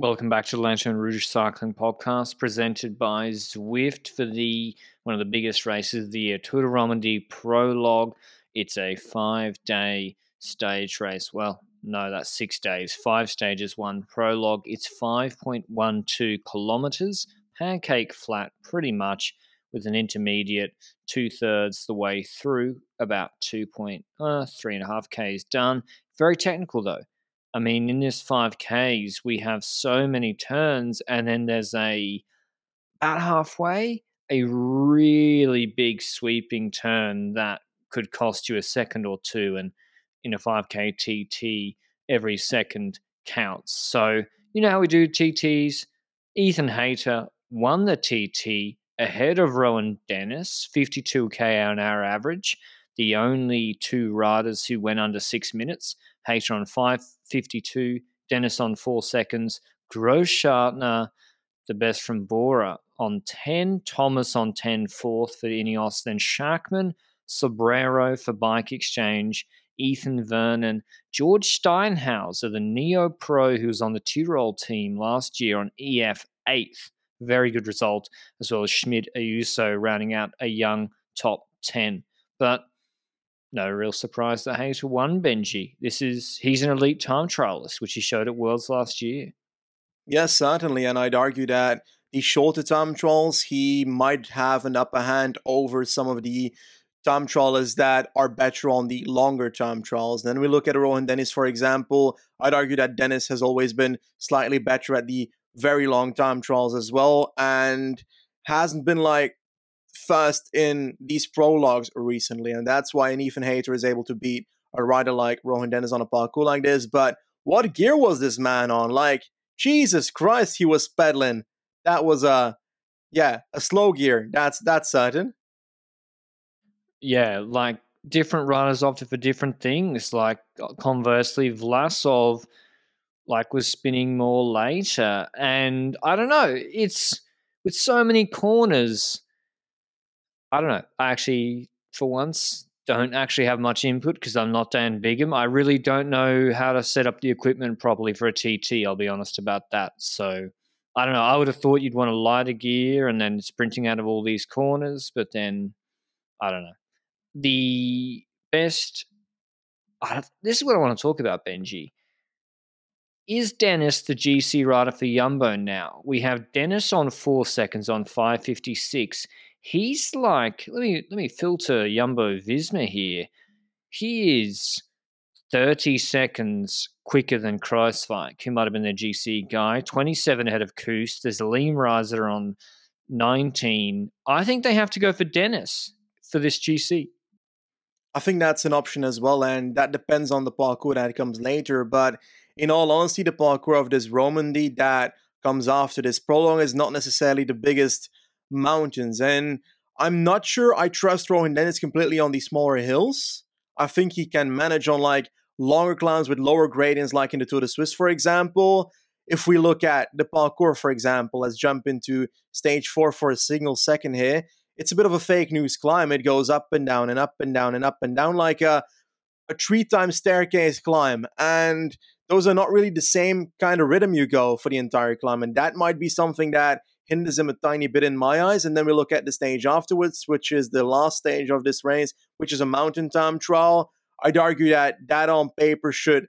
Welcome back to the Lanterne Rouge Cycling Podcast, presented by Zwift for the one of the biggest races of the year, Tour de Romandie Prologue. It's a five-day stage race. Well, no, that's six days. Five stages, one prologue. It's 5.12 kilometers, pancake flat, pretty much, with an intermediate two thirds the way through, about 2.3 uh, and a half k's done. Very technical though. I mean, in this 5Ks, we have so many turns, and then there's a about halfway a really big sweeping turn that could cost you a second or two. And in a 5K TT, every second counts. So, you know how we do TTs? Ethan Hayter won the TT ahead of Rohan Dennis, 52K on our average, the only two riders who went under six minutes. Hayter on 5.52, Dennis on 4 seconds, Großschartner, the best from Bora, on 10, Thomas on 10, fourth for Ineos, then Schachmann, Sobrero for Bike Exchange, Ethan Vernon, George Steinhauser, the Neo Pro who was on the Tirol team last year on EF 8th. Very good result, as well as Schmid Ayuso rounding out a young top 10. But no real surprise that Hayter won Benji. This is he's an elite time trialist, which he showed at Worlds last year. Yes, certainly, and I'd argue that the shorter time trials he might have an upper hand over some of the time trials that are better on the longer time trials. Then we look at Rohan Dennis, for example. I'd argue that Dennis has always been slightly better at the very long time trials as well, and hasn't been like first in these prologues recently, and that's why an Ethan Hayter is able to beat a rider like Rohan Dennis on a parcours like this. But what gear was this man on? Like, Jesus Christ, he was pedaling. That was a, yeah, a slow gear. That's that's certain. Yeah, like different riders opted for different things. Like uh, conversely, Vlasov like was spinning more later, and I don't know. It's with so many corners I don't know. I actually, for once, don't actually have much input because I'm not Dan Bigham. I really don't know how to set up the equipment properly for a TT. I'll be honest about that. So I don't know. I would have thought you'd want a lighter gear and then sprinting out of all these corners, but then I don't know. The best. This is what I want to talk about, Benji. Is Dennis the GC rider for Jumbo now? We have Dennis on four seconds on 556 he's like let me let me filter Jumbo Visma here. He is 30 seconds quicker than Kruijswijk, who might have been their GC guy. 27 ahead of Kuss. There's a Liam Riser on 19. I think they have to go for Dennis for this GC. I think that's an option as well, and that depends on the parcours that comes later. But in all honesty, the parcours of this Romandy that comes after this prologue is not necessarily the biggest mountains. And I'm not sure I trust Rohan Dennis completely on these smaller hills. I think he can manage on like longer climbs with lower gradients, like in the Tour de Suisse, for example. If we look at the parcours, for example, let's jump into stage four for a single second here. It's a bit of a fake news climb. It goes up and down and up and down and up and down like a, a three time staircase climb. And those are not really the same kind of rhythm you go for the entire climb. And that might be something that hinders him a tiny bit in my eyes. And then we look at the stage afterwards, which is the last stage of this race, which is a mountain time trial. I'd argue that that on paper should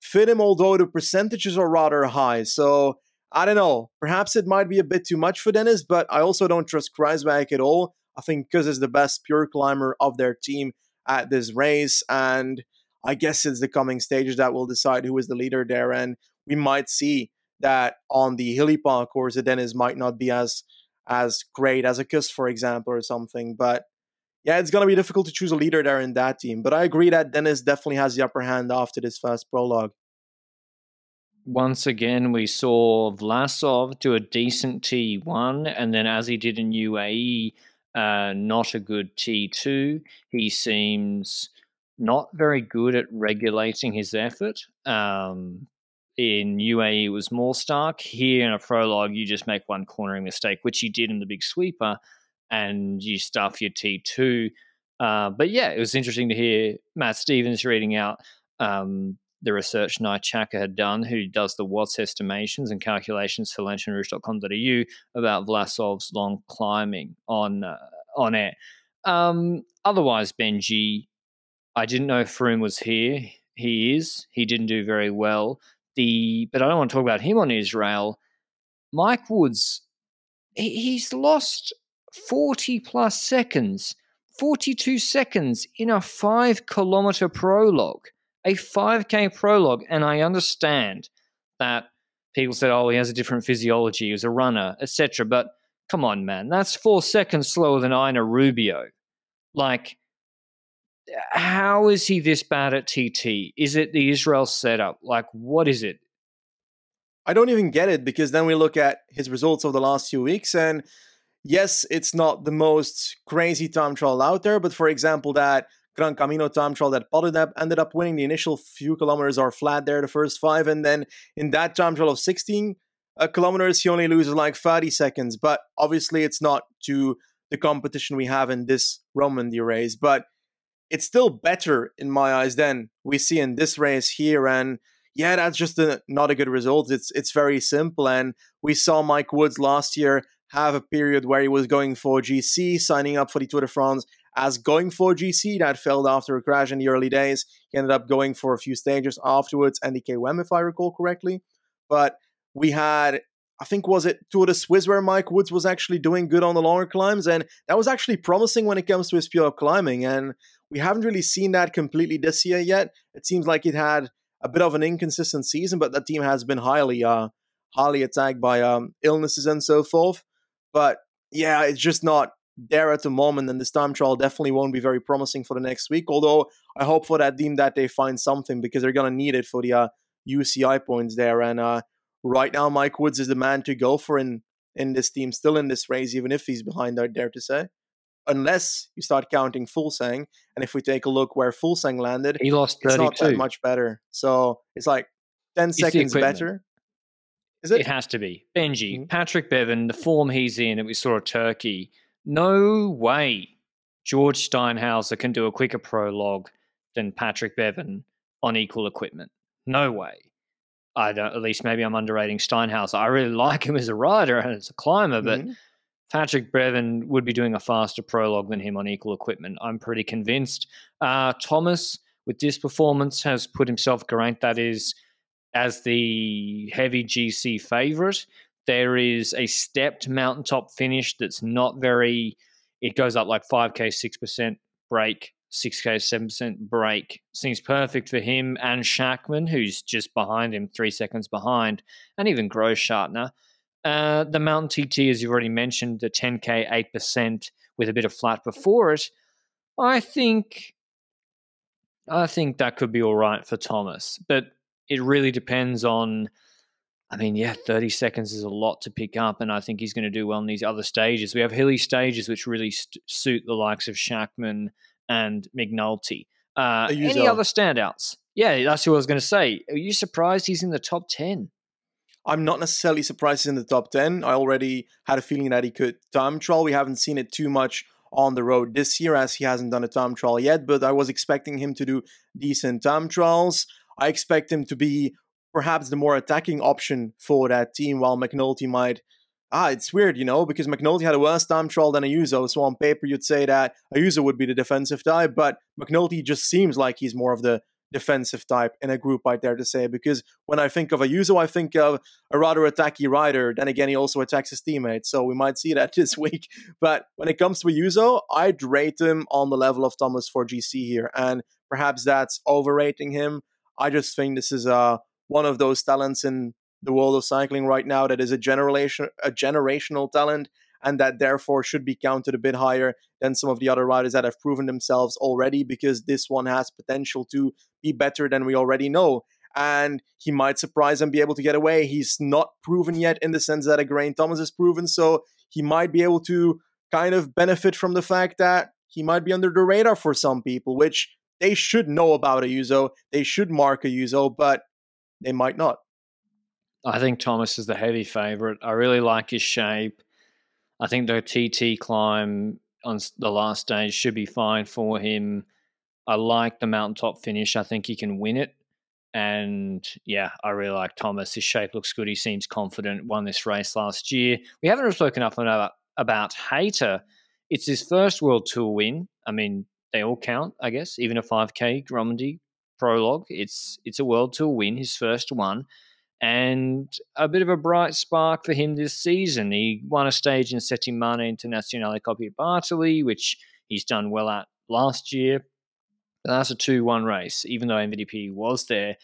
fit him, although the percentages are rather high. So I don't know. Perhaps it might be a bit too much for Dennis, but I also don't trust Kruijswijk at all. I think Kuss is the best pure climber of their team at this race. And I guess it's the coming stages that will decide who is the leader there. And we might see that on the hilly parcours, the Dennis might not be as as great as a Kuss, for example, or something. But yeah, it's gonna be difficult to choose a leader there in that team. But I agree that Dennis definitely has the upper hand after this first prologue. Once again, we saw Vlasov do a decent T1, and then as he did in UAE, uh, not a good T2. He seems not very good at regulating his effort. Um, in UAE was more stark. Here in a prologue, you just make one cornering mistake, which you did in the big sweeper, and you stuff your T2. Uh, but yeah, it was interesting to hear Matt Stevens reading out um, the research Chaka had done, who does the Watts estimations and calculations for lanternrouge.com.au about Vlasov's long climbing on uh, on air. Um, otherwise, Benji, I didn't know Froome was here. He is. He didn't do very well. The but I don't want to talk about him on Israel. Mike Woods, he, he's lost forty plus seconds, forty-two seconds in a five-kilometer prologue a 5K prologue, and I understand that people said, "Oh, he has a different physiology, he's a runner, etc." But come on, man, that's four seconds slower than Einer Rubio. Like, how is he this bad at TT? Is it the Israel setup? Like, what is it? I don't even get it because then we look at his results over the last few weeks, and yes, it's not the most crazy time trial out there, but for example, that Gran Camino time trial that Podinep ended up winning the initial few kilometers are flat there, the first five, and then in that time trial of 16 uh, kilometers, he only loses like 30 seconds. But obviously, it's not to the competition we have in this Roman race, but it's still better in my eyes than we see in this race here. And yeah, that's just a, not a good result. It's it's very simple. And we saw Mike Woods last year have a period where he was going for GC, signing up for the Tour de France, as going for GC that failed after a crash in the early days. He ended up going for a few stages afterwards and the KOM, if I recall correctly. But we had, I think, was it Tour de Suisse where Mike Woods was actually doing good on the longer climbs, and that was actually promising when it comes to his pure climbing. And we haven't really seen that completely this year yet. It seems like it had a bit of an inconsistent season, but that team has been highly, uh, highly attacked by um, illnesses and so forth. But yeah, it's just not there at the moment, and this time trial definitely won't be very promising for the next week. Although I hope for that team that they find something because they're gonna need it for the uh, UCI points there. And uh, right now, Mike Woods is the man to go for in in this team, still in this race, even if he's behind. I dare to say, unless you start counting Fuglsang, and if we take a look where Fuglsang landed, he lost. 32. It's not that much better. So it's like ten it's seconds better. Is it? It has to be Benji, mm-hmm. Patrick Bevin, the form he's in, and we saw a Turkey no way George Steinhauser can do a quicker prologue than Patrick Bevin on equal equipment. No way. I don't, at least maybe I'm underrating Steinhauser. I really like him as a rider and as a climber, but mm-hmm. Patrick Bevin would be doing a faster prologue than him on equal equipment. I'm pretty convinced. Uh, Thomas, with this performance, has put himself, Geraint, that is, as the heavy GC favourite there is a stepped mountaintop finish that's not very, it goes up like 5K, 6% break, 6K, 7% break. Seems perfect for him and Schachmann, who's just behind him, three seconds behind, and even Grossschartner. Uh, the Mountain TT, as you've already mentioned, the 10K, 8% with a bit of flat before it. I think I think that could be all right for Thomas, but it really depends on I mean, yeah, 30 seconds is a lot to pick up, and I think he's going to do well in these other stages. We have hilly stages which really st- suit the likes of Schachmann and McNulty. Uh, any other standouts? Yeah, that's who I was going to say. Are you surprised he's in the top 10? I'm not necessarily surprised he's in the top 10. I already had a feeling that he could time trial. We haven't seen it too much on the road this year as he hasn't done a time trial yet, but I was expecting him to do decent time trials. I expect him to be perhaps the more attacking option for that team, while McNulty might. Ah, it's weird, you know, because McNulty had a worse time trial than Ayuso. So on paper, you'd say that Ayuso would be the defensive type, but McNulty just seems like he's more of the defensive type in a group, I dare to say. Because when I think of Ayuso, I think of a rather attacky rider. Then again, he also attacks his teammates, so we might see that this week. But when it comes to Ayuso, I'd rate him on the level of Thomas for GC here, and perhaps that's overrating him. I just think this is a one of those talents in the world of cycling right now that is a generation a generational talent and that therefore should be counted a bit higher than some of the other riders that have proven themselves already because this one has potential to be better than we already know. And he might surprise and be able to get away. He's not proven yet in the sense that a Geraint Thomas is proven so he might be able to kind of benefit from the fact that he might be under the radar for some people which they should know about Ayuso. They should mark Ayuso but they might not. I think Thomas is the heavy favourite. I really like his shape. I think the TT climb on the last stage should be fine for him. I like the mountaintop finish. I think he can win it. And yeah, I really like Thomas. His shape looks good. He seems confident. Won this race last year. We haven't spoken enough about, about Hayter. It's his first World Tour win. I mean, they all count, I guess. Even a 5K Romandy prologue. It's it's a World Tour win, his first one, and a bit of a bright spark for him this season. He won a stage in Settimana Internazionale Coppi Bartali, which he's done well at last year. But that's a 2 1 race, even though MVP was there.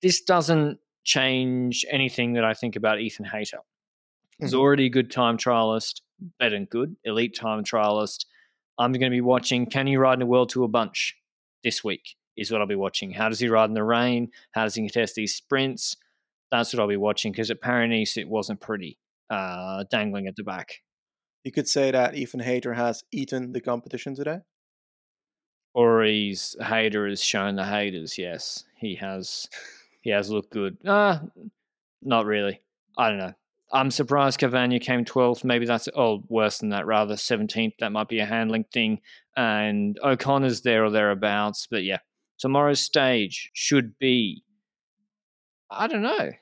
This doesn't change anything that I think about Ethan Hayter. He's mm-hmm. already a good time trialist, better than good, elite time trialist. I'm going to be watching Can You Ride in a World Tour Bunch this week, is what I'll be watching. How does he ride in the rain? How does he contest these sprints? That's what I'll be watching because at Paris it wasn't pretty, uh, dangling at the back. You could say that Ethan Hayter has eaten the competition today? Or he's Hayter has shown the haters, yes. He has he has looked good. Uh not really. I don't know. I'm surprised Cavagna came 12th. Maybe that's, oh, worse than that, rather, 17th. That might be a handling thing. And O'Connor's there or thereabouts. But yeah, tomorrow's stage should be, I don't know,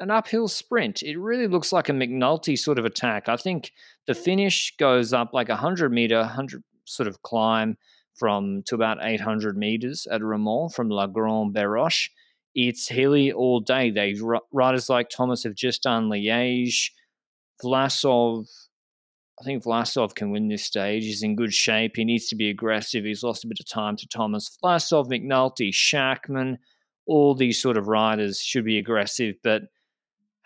an uphill sprint. It really looks like a McNulty sort of attack. I think the mm. finish goes up like a 100 meter, 100 sort of climb from to about 800 meters at Romont from La Grande Béroche it's hilly all day. They riders like Thomas have just done Liège. Vlasov, I think Vlasov can win this stage. He's in good shape. He needs to be aggressive. He's lost a bit of time to Thomas. Vlasov, McNulty, Schachmann, all these sort of riders should be aggressive, but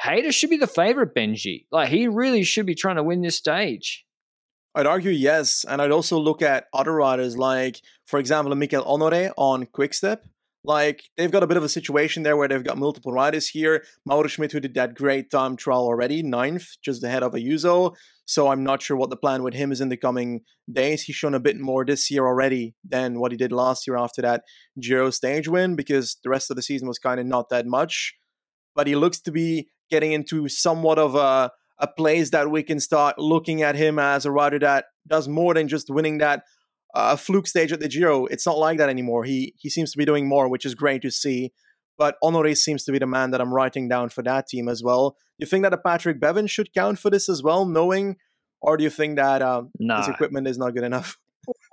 Hayter should be the favorite, Benji. Like he really should be trying to win this stage. I'd argue yes, and I'd also look at other riders like, for example, Mikel Honoré on Quickstep. Like they've got a bit of a situation there where they've got multiple riders here. Mauro Schmid, who did that great time trial already, ninth, just ahead of Ayuso. So I'm not sure what the plan with him is in the coming days. He's shown a bit more this year already than what he did last year after that Giro stage win, because the rest of the season was kind of not that much. But he looks to be getting into somewhat of a a place that we can start looking at him as a rider that does more than just winning that a fluke stage at the Giro. It's not like that anymore. He he seems to be doing more, which is great to see. But Honore seems to be the man that I'm writing down for that team as well. Do you think that a Patrick Bevin should count for this as well, knowing, or do you think that um, nah. his equipment is not good enough?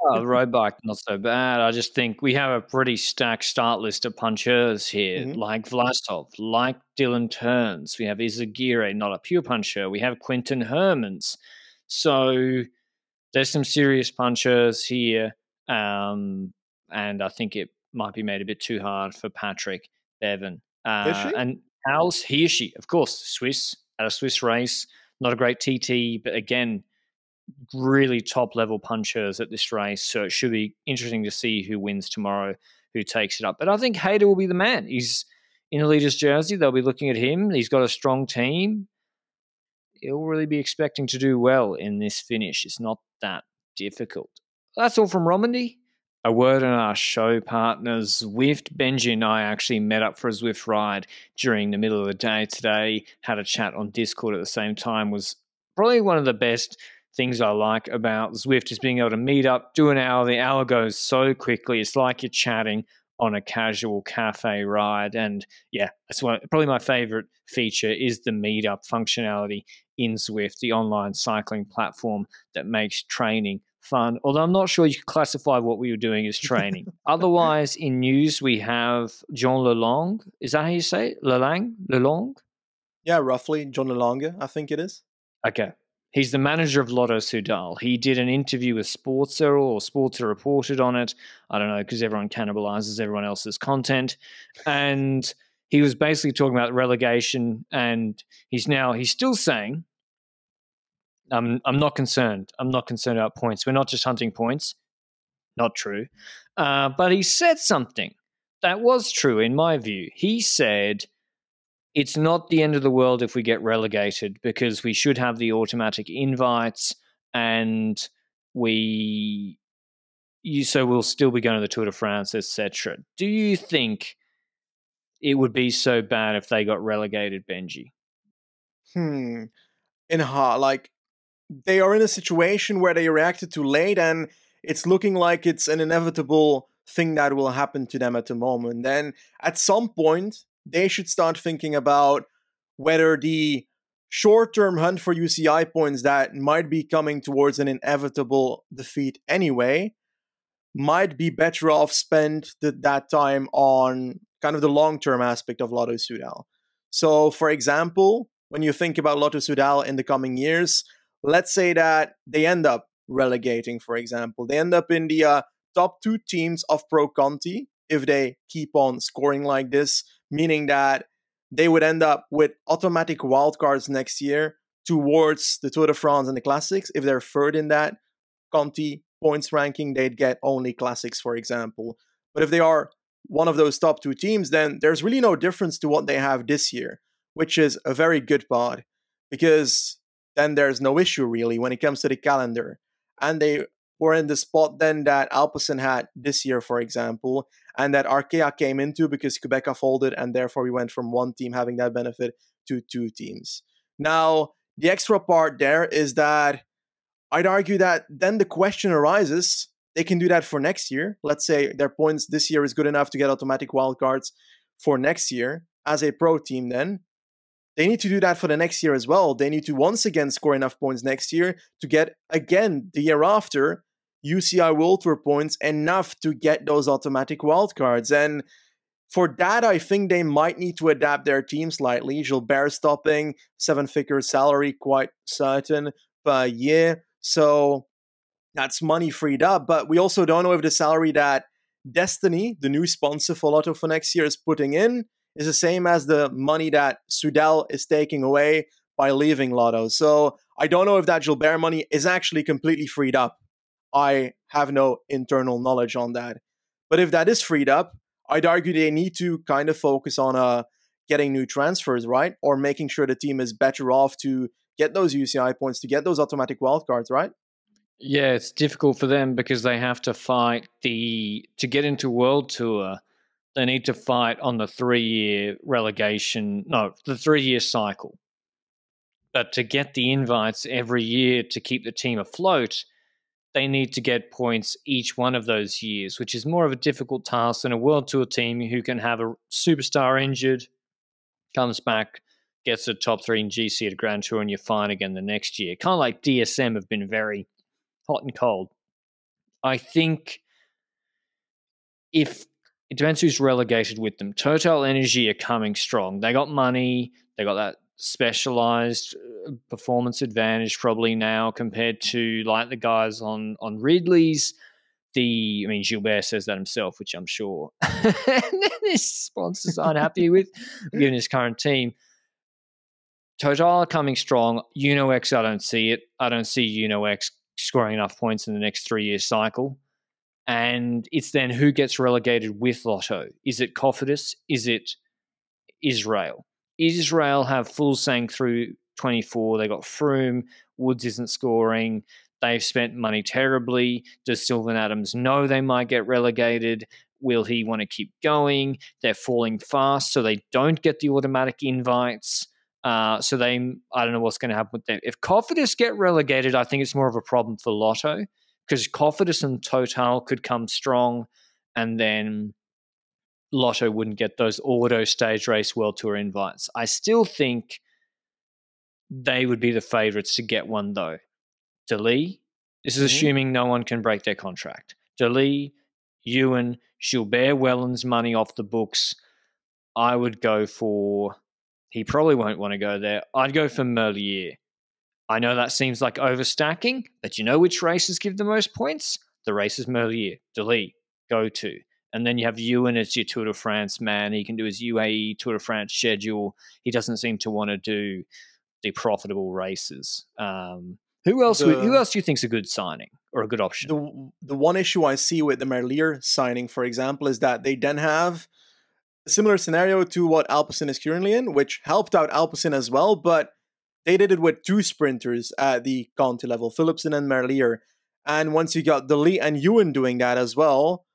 Oh, road bike not so bad. I just think we have a pretty stacked start list of punchers here, mm-hmm. like Vlasov, like Dylan Teuns. We have Izagirre, not a pure puncher. We have Quinten Hermans. So there's some serious punchers here, um, and I think it might be made a bit too hard for Patrick Bevin. Uh, and Howells, he is she, of course, Swiss at a Swiss race. Not a great TT, but again, really top level punchers at this race. So it should be interesting to see who wins tomorrow, who takes it up. But I think Hayter will be the man. He's in a leader's jersey. They'll be looking at him. He's got a strong team he'll really be expecting to do well in this finish. It's not that difficult. That's all from Romandy. A word on our show partners. Zwift, Benji and I actually met up for a Zwift ride during the middle of the day today. Had a chat on Discord at the same time. Was probably one of the best things I like about Zwift is being able to meet up, do an hour. The hour goes so quickly. It's like you're chatting on a casual cafe ride. And yeah, that's one, probably my favorite feature is the meetup functionality in Zwift, the online cycling platform that makes training fun. Although I'm not sure you can classify what we were doing as training. Otherwise, in news, we have John Lelong. Is that how you say it? Lelang? Lelong? Yeah, roughly. John Lelonga, I think it is. Okay. He's the manager of Lotto Soudal. He did an interview with Sporza, or Sporza reported on it. I don't know, because everyone cannibalizes everyone else's content. And he was basically talking about relegation, and he's now, he's still saying, I'm, I'm not concerned. I'm not concerned about points. We're not just hunting points. Not true. Uh, but he said something that was true in my view. He said, it's not the end of the world if we get relegated because we should have the automatic invites and we you so we'll still be going to the Tour de France, etc. Do you think it would be so bad if they got relegated, Benji? Hmm. In heart, like they are in a situation where they reacted too late, and it's looking like it's an inevitable thing that will happen to them at the moment. Then at some point, they should start thinking about whether the short term hunt for UCI points that might be coming towards an inevitable defeat anyway might be better off spent th- that time on kind of the long term aspect of Lotto Soudal. So, for example, when you think about Lotto Soudal in the coming years, let's say that they end up relegating, for example, they end up in the uh, top two teams of Pro Conti if they keep on scoring like this, meaning that they would end up with automatic wildcards next year towards the Tour de France and the Classics. If they're third in that Conti points ranking, they'd get only Classics, for example. But if they are one of those top two teams, then there's really no difference to what they have this year, which is a very good part because then there's no issue really when it comes to the calendar. And they were in the spot then that Alpecin had this year, for example, and that Arkea came into because Qhubeka folded, and therefore we went from one team having that benefit to two teams. Now, the extra part there is that I'd argue that then the question arises they can do that for next year. Let's say their points this year is good enough to get automatic wildcards for next year as a pro team, then they need to do that for the next year as well. They need to once again score enough points next year to get again the year after UCI World Tour points enough to get those automatic wildcards. And for that, I think they might need to adapt their team slightly. Gilbert stopping, seven figure salary, quite certain per year. So that's money freed up. But we also don't know if the salary that Destiny, the new sponsor for Lotto for next year, is putting in is the same as the money that Soudal is taking away by leaving Lotto. So I don't know if that Gilbert money is actually completely freed up I have no internal knowledge on that. But if that is freed up, I'd argue they need to kind of focus on uh, getting new transfers, right? Or making sure the team is better off to get those UCI points, to get those automatic wildcards, right? Yeah, it's difficult for them because they have to fight the to get into World Tour. They need to fight on the three year relegation, no, the three year cycle. But to get the invites every year to keep the team afloat, they need to get points each one of those years, which is more of a difficult task than a World Tour team who can have a superstar injured, comes back, gets a top three in GC at Grand Tour, and you're fine again the next year. Kind of like DSM have been very hot and cold. I think if it depends who's relegated with them. Total Energy are coming strong. They got money. They got that specialized uh, performance advantage probably now compared to like the guys on on Ridley's. The I mean Gilbert says that himself, which I'm sure his sponsors aren't happy with, given his current team. Total coming strong. UnoX, I don't see it. I don't see UnoX scoring enough points in the next three year cycle. And it's then who gets relegated with Lotto? Is it Cofidis? Is it Israel? Israel have Fuglsang through 24. They got Froome. Woods isn't scoring. They've spent money terribly. Does Sylvan Adams know they might get relegated? Will he want to keep going? They're falling fast, so they don't get the automatic invites. Uh, so they, I don't know what's going to happen with them. If Cofidis get relegated, I think it's more of a problem for Lotto because Cofidis and Total could come strong, and then Lotto wouldn't get those auto stage race world tour invites. I still think they would be the favorites to get one though. Delis, this is mm-hmm. assuming no one can break their contract. Delis, Ewan, Gilbert Wellens money off the books. I would go for he probably won't want to go there. I'd go for Merlier. I know that seems like overstacking, but you know which races give the most points? The races Merlier, Delis, go to. And then you have Ewan as your Tour de France man. He can do his UAE Tour de France schedule. He doesn't seem to want to do the profitable races. Um, who else? The, who else do you think is a good signing or a good option? The the one issue I see with the Merlier signing, for example, is that they then have a similar scenario to what Alpecin is currently in, which helped out Alpecin as well, but they did it with two sprinters at the Conti level, Philipsen and Merlier. And once you got Delis and Ewan doing that as well,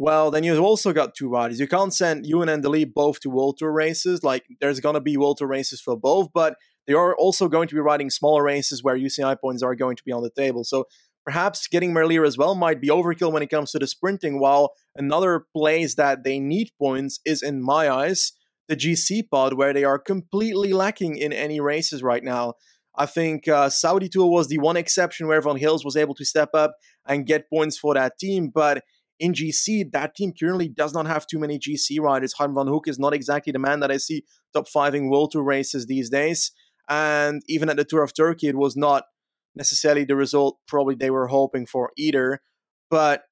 well, then you've also got two riders. You can't send Ewan and Delis both to World Tour races. Like, there's going to be World Tour races for both, but they are also going to be riding smaller races where UCI points are going to be on the table. So perhaps getting Merlier as well might be overkill when it comes to the sprinting, while another place that they need points is, in my eyes, the GC pod, where they are completely lacking in any races right now. I think uh, Saudi Tour was the one exception where Van Gils was able to step up and get points for that team. But in GC, that team currently does not have too many GC riders. Harm Vanhoucke is not exactly the man that I see top fiving World Tour races these days. And even at the Tour of Turkey, it was not necessarily the result probably they were hoping for either. But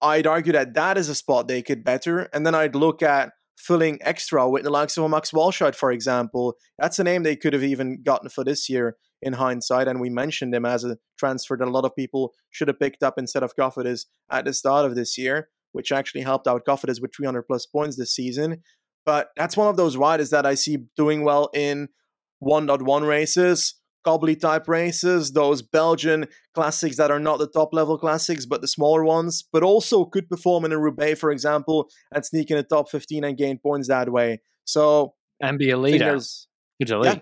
I'd argue that that is a spot they could better. And then I'd look at filling extra with the likes of Max Walscheid, for example. That's a name they could have even gotten for this year in hindsight. And we mentioned him as a transfer that a lot of people should have picked up instead of Cofidis at the start of this year, which actually helped out Cofidis with 300 plus points this season. But that's one of those riders that I see doing well in 1.1 races Cobbly type races, those Belgian classics that are not the top level classics, but the smaller ones, but also could perform in a Roubaix, for example, and sneak in the top 15 and gain points that way. So, and be a leader. Good to lead. Yeah,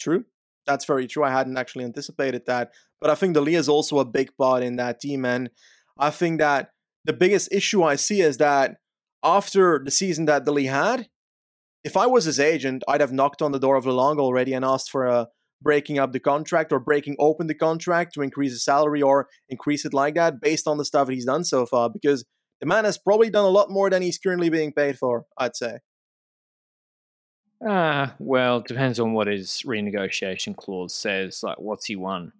true. That's very true. I hadn't actually anticipated that. But I think the Lee is also a big part in that team. And I think that the biggest issue I see is that after the season that the Lee had, if I was his agent, I'd have knocked on the door of Lelong already and asked for a breaking up the contract or breaking open the contract to increase his salary or increase it like that based on the stuff that he's done so far because the man has probably done a lot more than he's currently being paid for, I'd say. Ah, uh, well, depends on what his renegotiation clause says. Like, what's he won?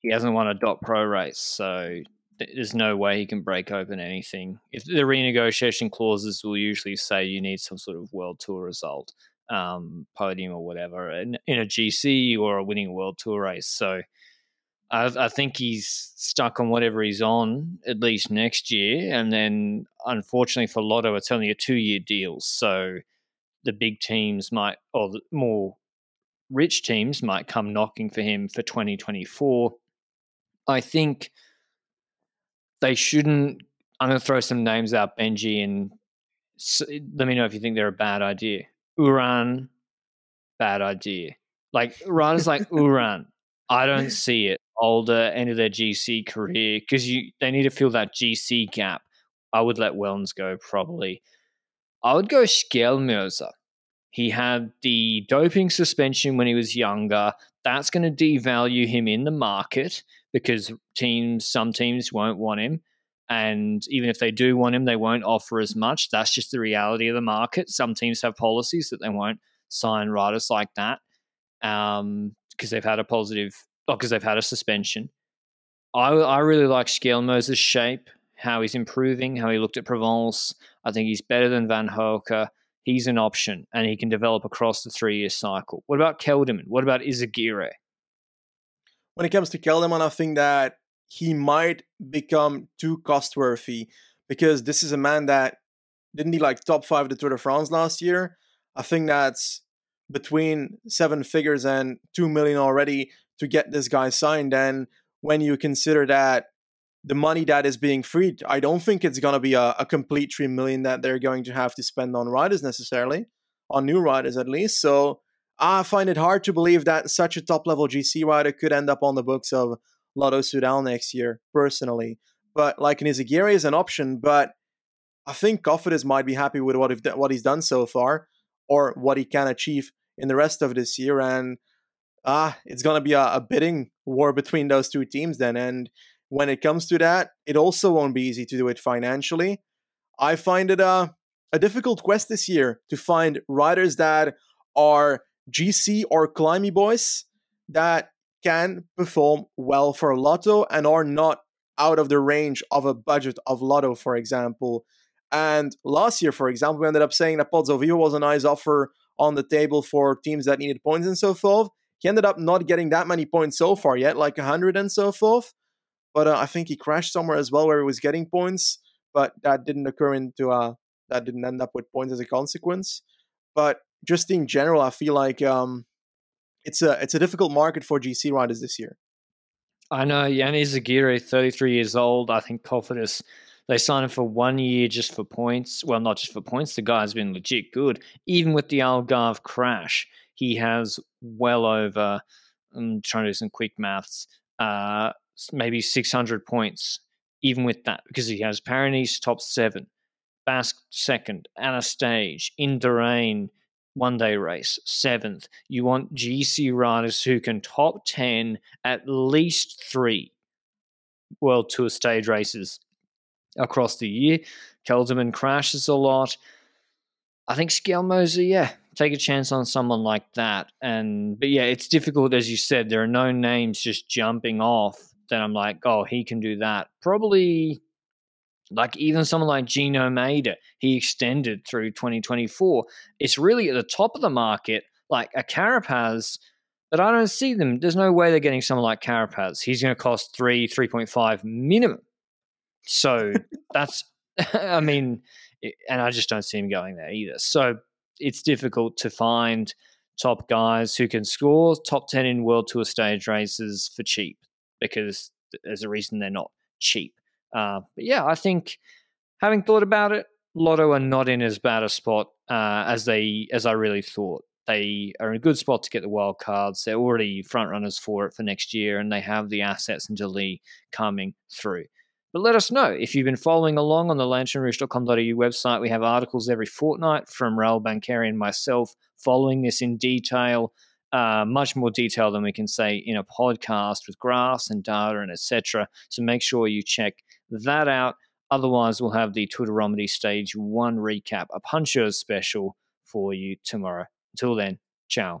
He hasn't won a dot pro race, so there's no way he can break open anything. If the renegotiation clauses will usually say you need some sort of world tour result, um, podium or whatever in, in a GC or a winning world tour race. So I, I, think he's stuck on whatever he's on at least next year. And then unfortunately for Lotto, it's only a two year deal. So the big teams might, or the more rich teams might come knocking for him for 2024. I think they shouldn't. I'm going to throw some names out, Benji, and let me know if you think they're a bad idea. Uran, bad idea. Like riders like Uran, I don't see it. Older, end of their GC career because you they need to fill that GC gap. I would let Wellens go probably. I would go Skjelmose. He had the doping suspension when he was younger. That's going to devalue him in the market because teams, some teams won't want him. And even if they do want him, they won't offer as much. That's just the reality of the market. Some teams have policies that they won't sign riders like that um, because they've had a positive, or because they've had a suspension. I, I really like Skjelmose's shape, how he's improving, how he looked at Provence. I think he's better than Vanhoucke. He's an option and he can develop across the three year cycle. What about Kelderman? What about Izagirre? When it comes to Kelderman, I think that he might become too cost worthy because this is a man that didn't he like top five the Tour de France last year? I think that's between seven figures and two million already to get this guy signed. And when you consider that the money that is being freed, I don't think it's going to be a, a complete three million that they're going to have to spend on riders necessarily, on new riders at least. So I find it hard to believe that such a top level GC rider could end up on the books of Lotto Soudal next year, personally. But like Izagirre is an option, but I think Cofidis might be happy with what, what he's done so far or what he can achieve in the rest of this year. And ah, it's going to be a, a, bidding war between those two teams then. And when it comes to that, it also won't be easy to do it financially. I find it a, a difficult quest this year to find riders that are GC or climby boys that can perform well for Lotto and are not out of the range of a budget of Lotto, for example. And last year, for example, we ended up saying that Pozzovivo was a nice offer on the table for teams that needed points and so forth. He ended up not getting that many points so far yet, like 100 and so forth. But uh, I think he crashed somewhere as well where he was getting points, but that didn't occur into uh, that didn't end up with points as a consequence. But just in general, I feel like um, it's a it's a difficult market for GC riders this year. I know Ion Izagirre, 33 years old. I think Cofidis, they signed him for one year just for points. Well, not just for points. The guy's been legit good. Even with the Algarve crash, he has well over, I'm trying to do some quick maths, uh, maybe 600 points, even with that, because he has Paris top seven. Basque second, Anna Stage, Indurain, one day race, seventh. You want GC riders who can top 10 at least three World Tour stage races across the year. Kelderman crashes a lot. I think Skjelmose, yeah, take a chance on someone like that. And but yeah, it's difficult as you said. There are no names just jumping off that I'm like, oh, he can do that. Probably like even someone like Gino Mäder, he extended through 2024. It's really at the top of the market, like a Carapaz, but I don't see them. There's no way they're getting someone like Carapaz. He's going to cost three, 3.5 minimum. So that's, I mean, and I just don't see him going there either. So it's difficult to find top guys who can score top 10 in World Tour stage races for cheap because there's a reason they're not cheap. Uh, but yeah, I think having thought about it, Lotto are not in as bad a spot uh, as they as I really thought. They are in a good spot to get the wild cards. They're already front runners for it for next year, and they have the assets and Lee coming through. But let us know if you've been following along on the lanternrouge.com.au website. We have articles every fortnight from Raoul Banqueri and myself following this in detail, uh, much more detail than we can say in a podcast with graphs and data and etc. So make sure you check that out. Otherwise, we'll have the Twitteromedy Stage 1 recap, a puncher special for you tomorrow. Until then, ciao.